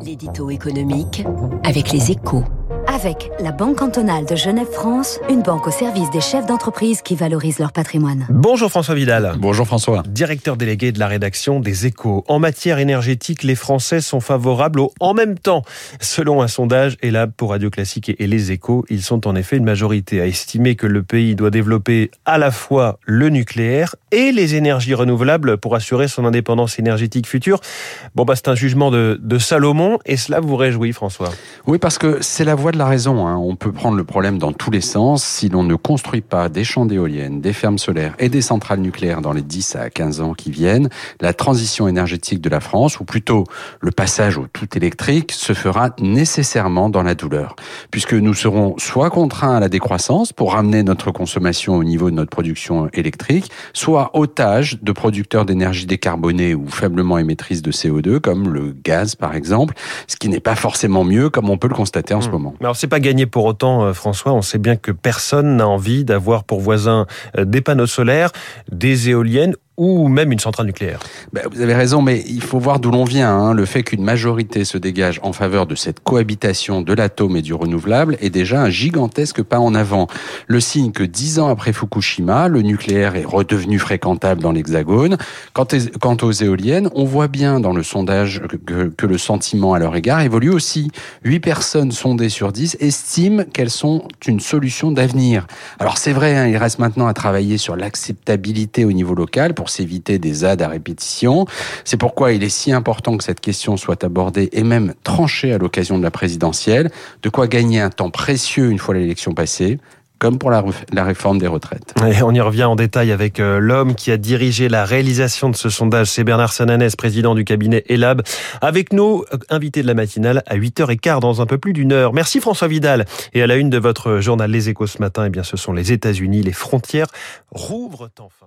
L'édito économique avec les échos. Avec la Banque cantonale de Genève-France, une banque au service des chefs d'entreprise qui valorisent leur patrimoine. Bonjour François Vidal. Bonjour François. Directeur délégué de la rédaction des Échos. En matière énergétique, les Français sont favorables au en même temps. Selon un sondage ELAB pour Radio Classique et les Échos, ils sont en effet une majorité à estimer que le pays doit développer à la fois le nucléaire et les énergies renouvelables pour assurer son indépendance énergétique future. Bon, bah, c'est un jugement de, de Salomon et cela vous réjouit, François. Oui, parce que c'est la voie de la raison. Hein. On peut prendre le problème dans tous les sens. Si l'on ne construit pas des champs d'éoliennes, des fermes solaires et des centrales nucléaires dans les 10 à 15 ans qui viennent, la transition énergétique de la France, ou plutôt le passage au tout électrique, se fera nécessairement dans la douleur. Puisque nous serons soit contraints à la décroissance pour ramener notre consommation au niveau de notre production électrique, soit otages de producteurs d'énergie décarbonée ou faiblement émettrices de CO2, comme le gaz par exemple, ce qui n'est pas forcément mieux comme on peut le constater en ce Mmh. moment. Alors c'est pas gagné pour autant, euh, François. On sait bien que personne n'a envie d'avoir pour voisin euh, des panneaux solaires, des éoliennes ou même une centrale nucléaire. Ben, vous avez raison, mais il faut voir d'où l'on vient. Hein. Le fait qu'une majorité se dégage en faveur de cette cohabitation de l'atome et du renouvelable est déjà un gigantesque pas en avant. Le signe que dix ans après Fukushima, le nucléaire est redevenu fréquentable dans l'Hexagone. Quant, aux éoliennes, on voit bien dans le sondage que, le sentiment à leur égard évolue aussi. Huit personnes sondées sur 10 estiment qu'elles sont une solution d'avenir. Alors c'est vrai, hein, il reste maintenant à travailler sur l'acceptabilité au niveau local s'éviter des aides à répétition. C'est pourquoi il est si important que cette question soit abordée et même tranchée à l'occasion de la présidentielle. De quoi gagner un temps précieux une fois l'élection passée comme pour la, réforme des retraites. Et on y revient en détail avec euh, l'homme qui a dirigé la réalisation de ce sondage. C'est Bernard Sananès, président du cabinet ELAB. Avec nous, euh, invité de la matinale à 8h15 dans un peu plus d'une heure. Merci François Vidal. Et à la une de votre journal Les Échos ce matin, eh bien, ce sont les États-Unis. Les frontières rouvrent enfin.